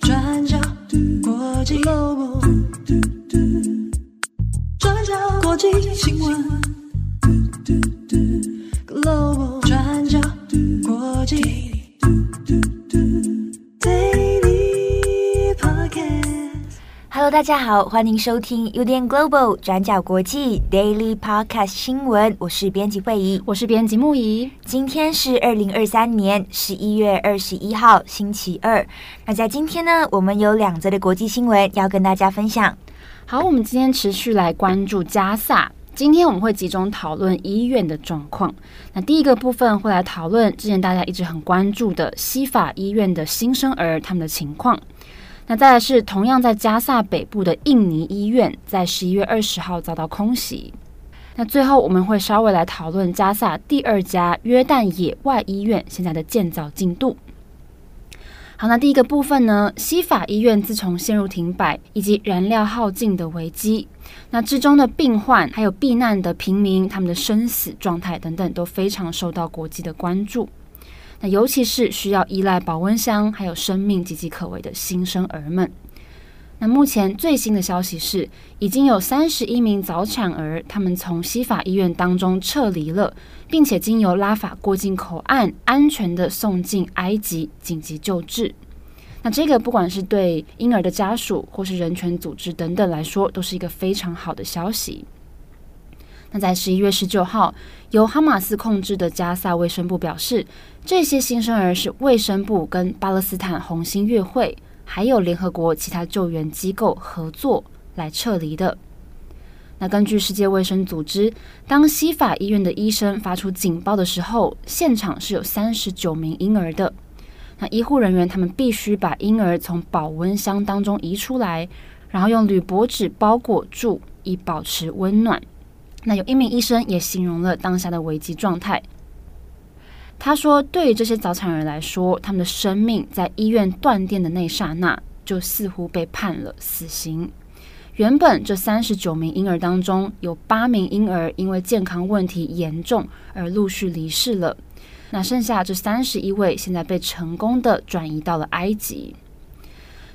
转角国际欧文转角国际新闻 Hello，大家好，欢迎收听 UDN Global 转角国际 Daily Podcast 新闻。我是编辑慧仪，我是编辑木仪。今天是二零二三年十一月二十一号，星期二。那在今天呢，我们有两则的国际新闻要跟大家分享。好，我们今天持续来关注加萨。今天我们会集中讨论医院的状况。那第一个部分会来讨论之前大家一直很关注的西法医院的新生儿他们的情况。那再来是同样在加萨北部的印尼医院，在十一月二十号遭到空袭。那最后我们会稍微来讨论加萨第二家约旦野外医院现在的建造进度。好，那第一个部分呢，西法医院自从陷入停摆以及燃料耗尽的危机，那之中的病患还有避难的平民，他们的生死状态等等都非常受到国际的关注。那尤其是需要依赖保温箱还有生命岌岌可危的新生儿们。那目前最新的消息是，已经有三十一名早产儿，他们从西法医院当中撤离了，并且经由拉法过境口岸安全地送进埃及紧急救治。那这个不管是对婴儿的家属或是人权组织等等来说，都是一个非常好的消息。那在十一月十九号，由哈马斯控制的加萨卫生部表示，这些新生儿是卫生部跟巴勒斯坦红新月会，还有联合国其他救援机构合作来撤离的。那根据世界卫生组织，当西法医院的医生发出警报的时候，现场是有三十九名婴儿的。那医护人员他们必须把婴儿从保温箱当中移出来，然后用铝箔纸包裹住，以保持温暖。那有一名医生也形容了当下的危机状态。他说：“对于这些早产儿来说，他们的生命在医院断电的那刹那，就似乎被判了死刑。原本这三十九名婴儿当中，有八名婴儿因为健康问题严重而陆续离世了。那剩下这三十一位，现在被成功的转移到了埃及。”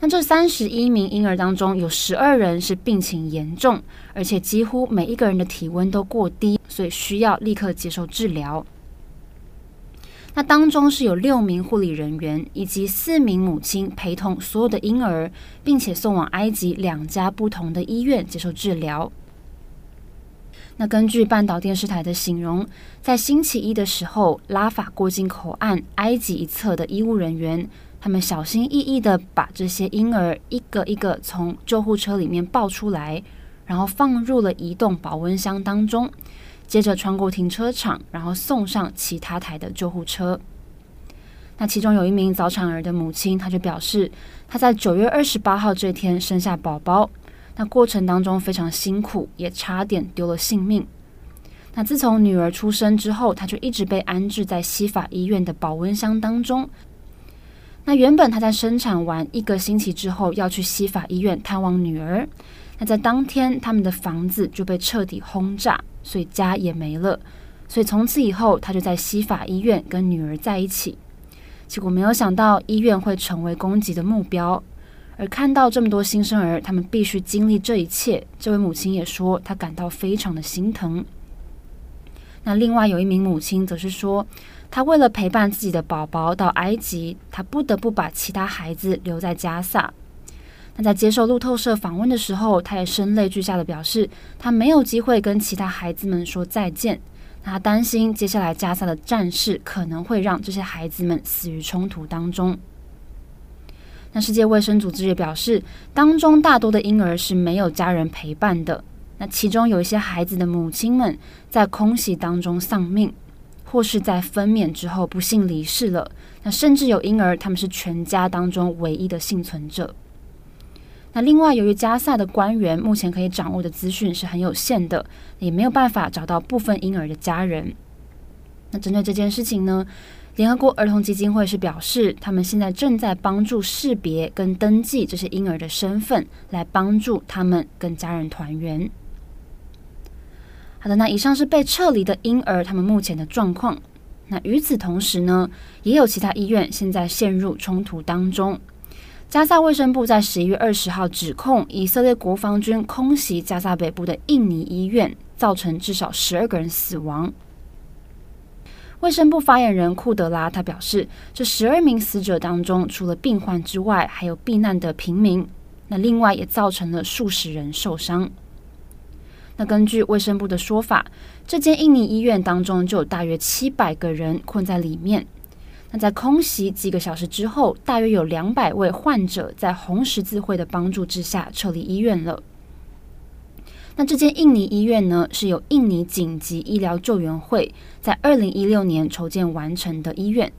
那这三十一名婴儿当中，有十二人是病情严重，而且几乎每一个人的体温都过低，所以需要立刻接受治疗。那当中是有六名护理人员以及四名母亲陪同所有的婴儿，并且送往埃及两家不同的医院接受治疗。那根据半岛电视台的形容，在星期一的时候，拉法过境口岸埃及一侧的医务人员。他们小心翼翼地把这些婴儿一个一个从救护车里面抱出来，然后放入了移动保温箱当中，接着穿过停车场，然后送上其他台的救护车。那其中有一名早产儿的母亲，她就表示，她在九月二十八号这天生下宝宝，那过程当中非常辛苦，也差点丢了性命。那自从女儿出生之后，她就一直被安置在西法医院的保温箱当中。那原本他在生产完一个星期之后要去西法医院探望女儿，那在当天他们的房子就被彻底轰炸，所以家也没了。所以从此以后他就在西法医院跟女儿在一起。结果没有想到医院会成为攻击的目标，而看到这么多新生儿，他们必须经历这一切，这位母亲也说她感到非常的心疼。那另外有一名母亲则是说。她为了陪伴自己的宝宝到埃及，她不得不把其他孩子留在加萨。那在接受路透社访问的时候，她也声泪俱下的表示，她没有机会跟其他孩子们说再见。她担心接下来加萨的战事可能会让这些孩子们死于冲突当中。那世界卫生组织也表示，当中大多的婴儿是没有家人陪伴的。那其中有一些孩子的母亲们在空袭当中丧命。或是在分娩之后不幸离世了，那甚至有婴儿，他们是全家当中唯一的幸存者。那另外，由于加萨的官员目前可以掌握的资讯是很有限的，也没有办法找到部分婴儿的家人。那针对这件事情呢，联合国儿童基金会是表示，他们现在正在帮助识别跟登记这些婴儿的身份，来帮助他们跟家人团圆。好的，那以上是被撤离的婴儿，他们目前的状况。那与此同时呢，也有其他医院现在陷入冲突当中。加萨卫生部在十一月二十号指控以色列国防军空袭加萨北部的印尼医院，造成至少十二个人死亡。卫生部发言人库德拉他表示，这十二名死者当中，除了病患之外，还有避难的平民。那另外也造成了数十人受伤。那根据卫生部的说法，这间印尼医院当中就有大约七百个人困在里面。那在空袭几个小时之后，大约有两百位患者在红十字会的帮助之下撤离医院了。那这间印尼医院呢，是由印尼紧急医疗救援会在二零一六年筹建完成的医院。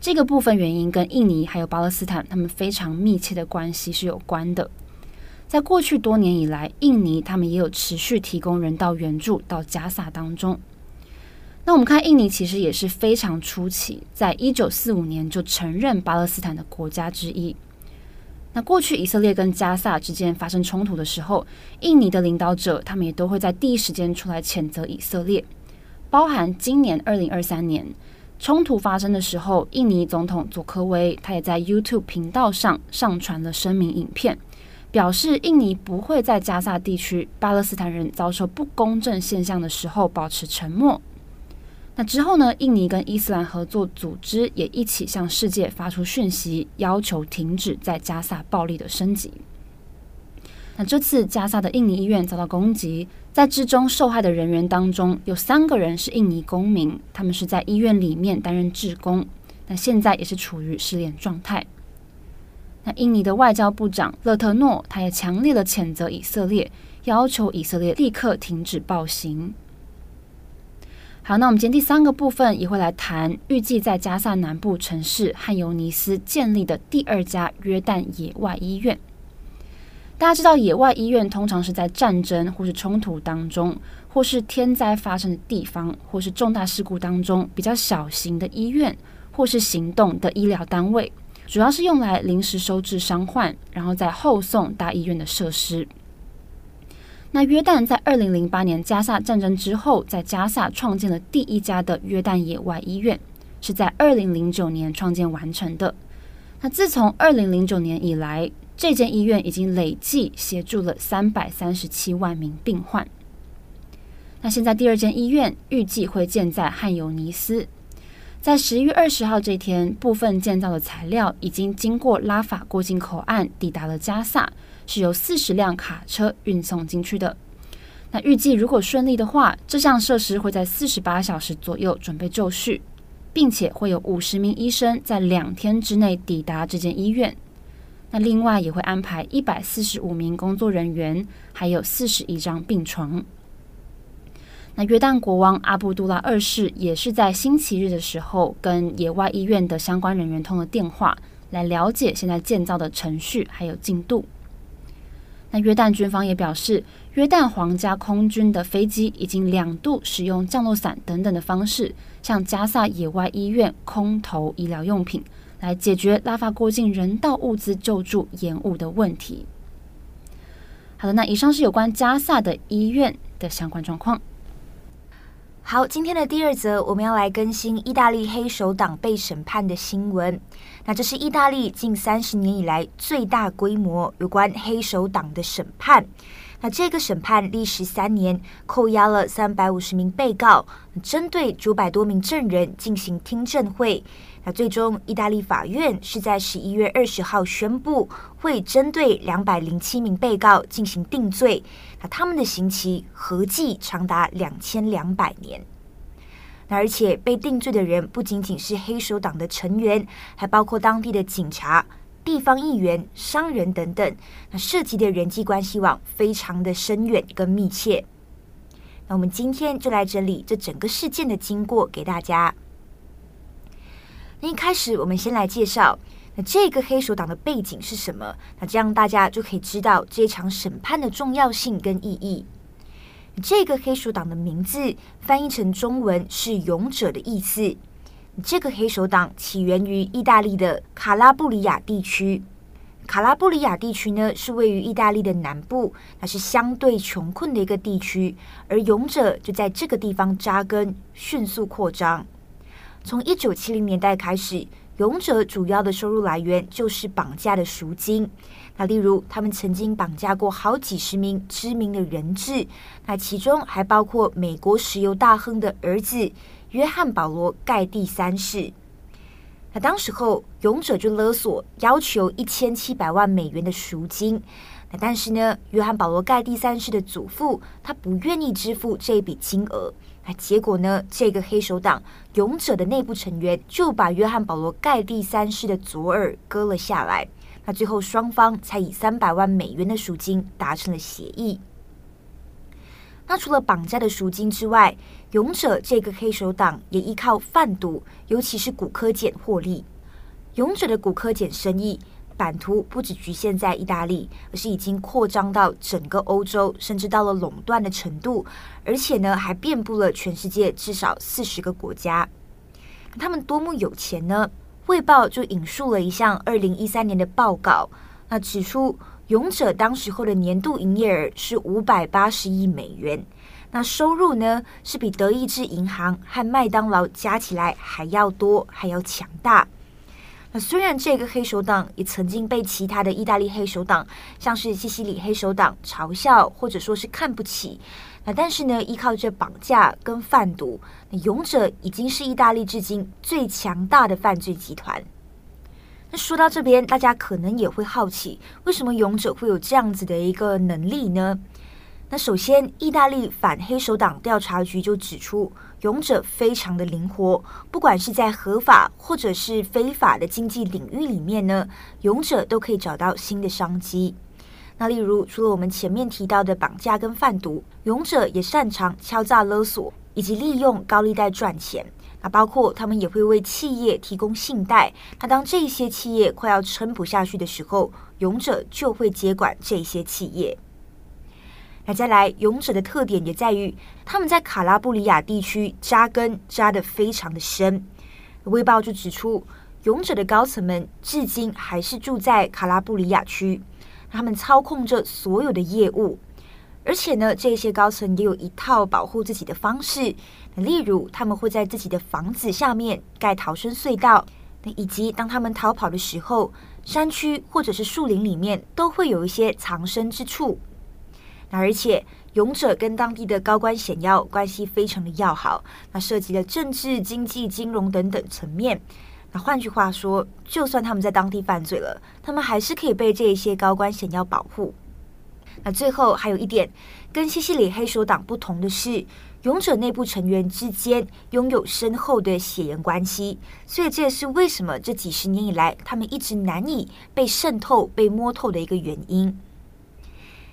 这个部分原因跟印尼还有巴勒斯坦他们非常密切的关系是有关的。在过去多年以来，印尼他们也有持续提供人道援助到加萨当中。那我们看，印尼其实也是非常初期，在一九四五年就承认巴勒斯坦的国家之一。那过去以色列跟加萨之间发生冲突的时候，印尼的领导者他们也都会在第一时间出来谴责以色列。包含今年二零二三年冲突发生的时候，印尼总统佐科威他也在 YouTube 频道上上传了声明影片，表示印尼不会在加萨地区巴勒斯坦人遭受不公正现象的时候保持沉默。那之后呢，印尼跟伊斯兰合作组织也一起向世界发出讯息，要求停止在加萨暴力的升级。那这次加萨的印尼医院遭到攻击，在之中受害的人员当中，有三个人是印尼公民，他们是在医院里面担任志工，那现在也是处于失联状态。那印尼的外交部长勒特诺，他也强烈的谴责以色列，要求以色列立刻停止暴行。好，那我们今天第三个部分也会来谈，预计在加萨南部城市汉尤尼斯建立的第二家约旦野外医院。大家知道，野外医院通常是在战争或是冲突当中，或是天灾发生的地方，或是重大事故当中比较小型的医院，或是行动的医疗单位，主要是用来临时收治伤患，然后再后送大医院的设施。那约旦在二零零八年加萨战争之后，在加萨创建了第一家的约旦野外医院，是在二零零九年创建完成的。那自从二零零九年以来，这间医院已经累计协助了三百三十七万名病患。那现在第二间医院预计会建在汉尤尼斯，在十一月二十号这天，部分建造的材料已经经过拉法过境口岸，抵达了加萨。是由四十辆卡车运送进去的。那预计如果顺利的话，这项设施会在四十八小时左右准备就绪，并且会有五十名医生在两天之内抵达这间医院。那另外也会安排一百四十五名工作人员，还有四十一张病床。那约旦国王阿布杜拉二世也是在星期日的时候跟野外医院的相关人员通了电话，来了解现在建造的程序还有进度。那约旦军方也表示，约旦皇家空军的飞机已经两度使用降落伞等等的方式，向加萨野外医院空投医疗用品，来解决拉法过境人道物资救助延误的问题。好的，那以上是有关加萨的医院的相关状况。好，今天的第二则，我们要来更新意大利黑手党被审判的新闻。那这是意大利近三十年以来最大规模有关黑手党的审判。那这个审判历时三年，扣押了三百五十名被告，针对九百多名证人进行听证会。那最终，意大利法院是在十一月二十号宣布，会针对两百零七名被告进行定罪。那他们的刑期合计长达两千两百年。那而且被定罪的人不仅仅是黑手党的成员，还包括当地的警察、地方议员、商人等等。那涉及的人际关系网非常的深远跟密切。那我们今天就来整理这整个事件的经过给大家。那一开始，我们先来介绍，那这个黑手党的背景是什么？那这样大家就可以知道这场审判的重要性跟意义。这个黑手党的名字翻译成中文是“勇者”的意思。这个黑手党起源于意大利的卡拉布里亚地区。卡拉布里亚地区呢，是位于意大利的南部，那是相对穷困的一个地区，而勇者就在这个地方扎根，迅速扩张。从一九七零年代开始，勇者主要的收入来源就是绑架的赎金。那例如，他们曾经绑架过好几十名知名的人质，那其中还包括美国石油大亨的儿子约翰·保罗·盖蒂三世。那当时候，勇者就勒索要求一千七百万美元的赎金。那但是呢，约翰·保罗·盖蒂三世的祖父他不愿意支付这笔金额。那结果呢，这个黑手党勇者的内部成员就把约翰·保罗·盖蒂三世的左耳割了下来。那最后，双方才以三百万美元的赎金达成了协议。那除了绑架的赎金之外，勇者这个黑手党也依靠贩毒，尤其是骨科碱获利。勇者的骨科碱生意版图不只局限在意大利，而是已经扩张到整个欧洲，甚至到了垄断的程度，而且呢，还遍布了全世界至少四十个国家。他们多么有钱呢？《卫报》就引述了一项二零一三年的报告，那指出勇者当时候的年度营业额是五百八十亿美元，那收入呢是比德意志银行和麦当劳加起来还要多，还要强大。那虽然这个黑手党也曾经被其他的意大利黑手党，像是西西里黑手党嘲笑或者说是看不起。那但是呢，依靠着绑架跟贩毒，那勇者已经是意大利至今最强大的犯罪集团。那说到这边，大家可能也会好奇，为什么勇者会有这样子的一个能力呢？那首先，意大利反黑手党调查局就指出，勇者非常的灵活，不管是在合法或者是非法的经济领域里面呢，勇者都可以找到新的商机。那例如，除了我们前面提到的绑架跟贩毒，勇者也擅长敲诈勒索，以及利用高利贷赚钱。啊包括他们也会为企业提供信贷。那当这些企业快要撑不下去的时候，勇者就会接管这些企业。那再来，勇者的特点也在于他们在卡拉布里亚地区扎根扎得非常的深。卫报就指出，勇者的高层们至今还是住在卡拉布里亚区。他们操控着所有的业务，而且呢，这些高层也有一套保护自己的方式。例如，他们会在自己的房子下面盖逃生隧道，那以及当他们逃跑的时候，山区或者是树林里面都会有一些藏身之处。那而且，勇者跟当地的高官显要关系非常的要好，那涉及了政治、经济、金融等等层面。那换句话说，就算他们在当地犯罪了，他们还是可以被这一些高官显要保护。那最后还有一点，跟西西里黑手党不同的是，勇者内部成员之间拥有深厚的血缘关系，所以这也是为什么这几十年以来他们一直难以被渗透、被摸透的一个原因。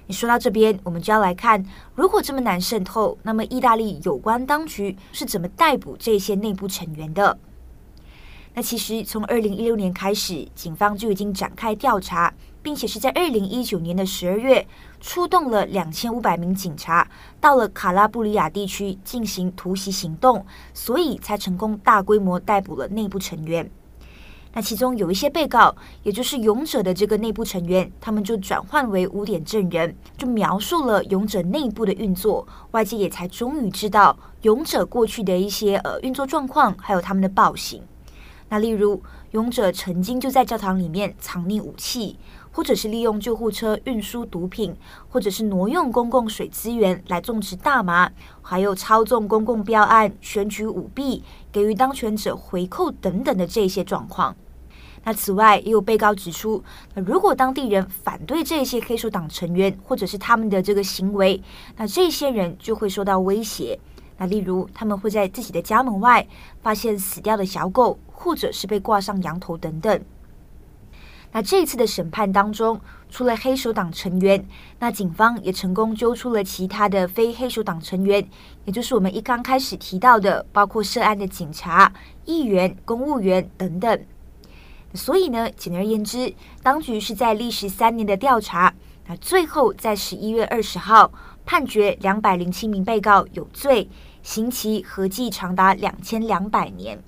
你说到这边，我们就要来看，如果这么难渗透，那么意大利有关当局是怎么逮捕这些内部成员的？那其实从二零一六年开始，警方就已经展开调查，并且是在二零一九年的十二月，出动了两千五百名警察到了卡拉布里亚地区进行突袭行动，所以才成功大规模逮捕了内部成员。那其中有一些被告，也就是勇者的这个内部成员，他们就转换为污点证人，就描述了勇者内部的运作，外界也才终于知道勇者过去的一些呃运作状况，还有他们的暴行。那例如，勇者曾经就在教堂里面藏匿武器，或者是利用救护车运输毒品，或者是挪用公共水资源来种植大麻，还有操纵公共标案、选举舞弊、给予当权者回扣等等的这些状况。那此外，也有被告指出，那如果当地人反对这些黑手党成员或者是他们的这个行为，那这些人就会受到威胁。那例如，他们会在自己的家门外发现死掉的小狗。或者是被挂上羊头等等。那这次的审判当中，除了黑手党成员，那警方也成功揪出了其他的非黑手党成员，也就是我们一刚开始提到的，包括涉案的警察、议员、公务员等等。所以呢，简而言之，当局是在历时三年的调查，那最后在十一月二十号判决两百零七名被告有罪，刑期合计长达两千两百年。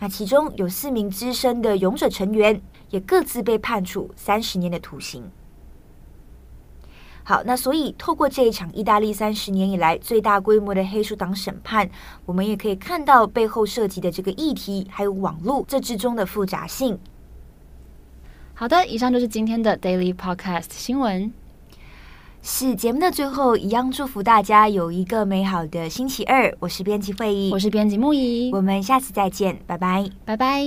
那其中有四名资深的勇者成员，也各自被判处三十年的徒刑。好，那所以透过这一场意大利三十年以来最大规模的黑手党审判，我们也可以看到背后涉及的这个议题，还有网络这之中的复杂性。好的，以上就是今天的 Daily Podcast 新闻。是节目的最后，一样祝福大家有一个美好的星期二。我是编辑会议，我是编辑木仪，我们下次再见，拜拜，拜拜。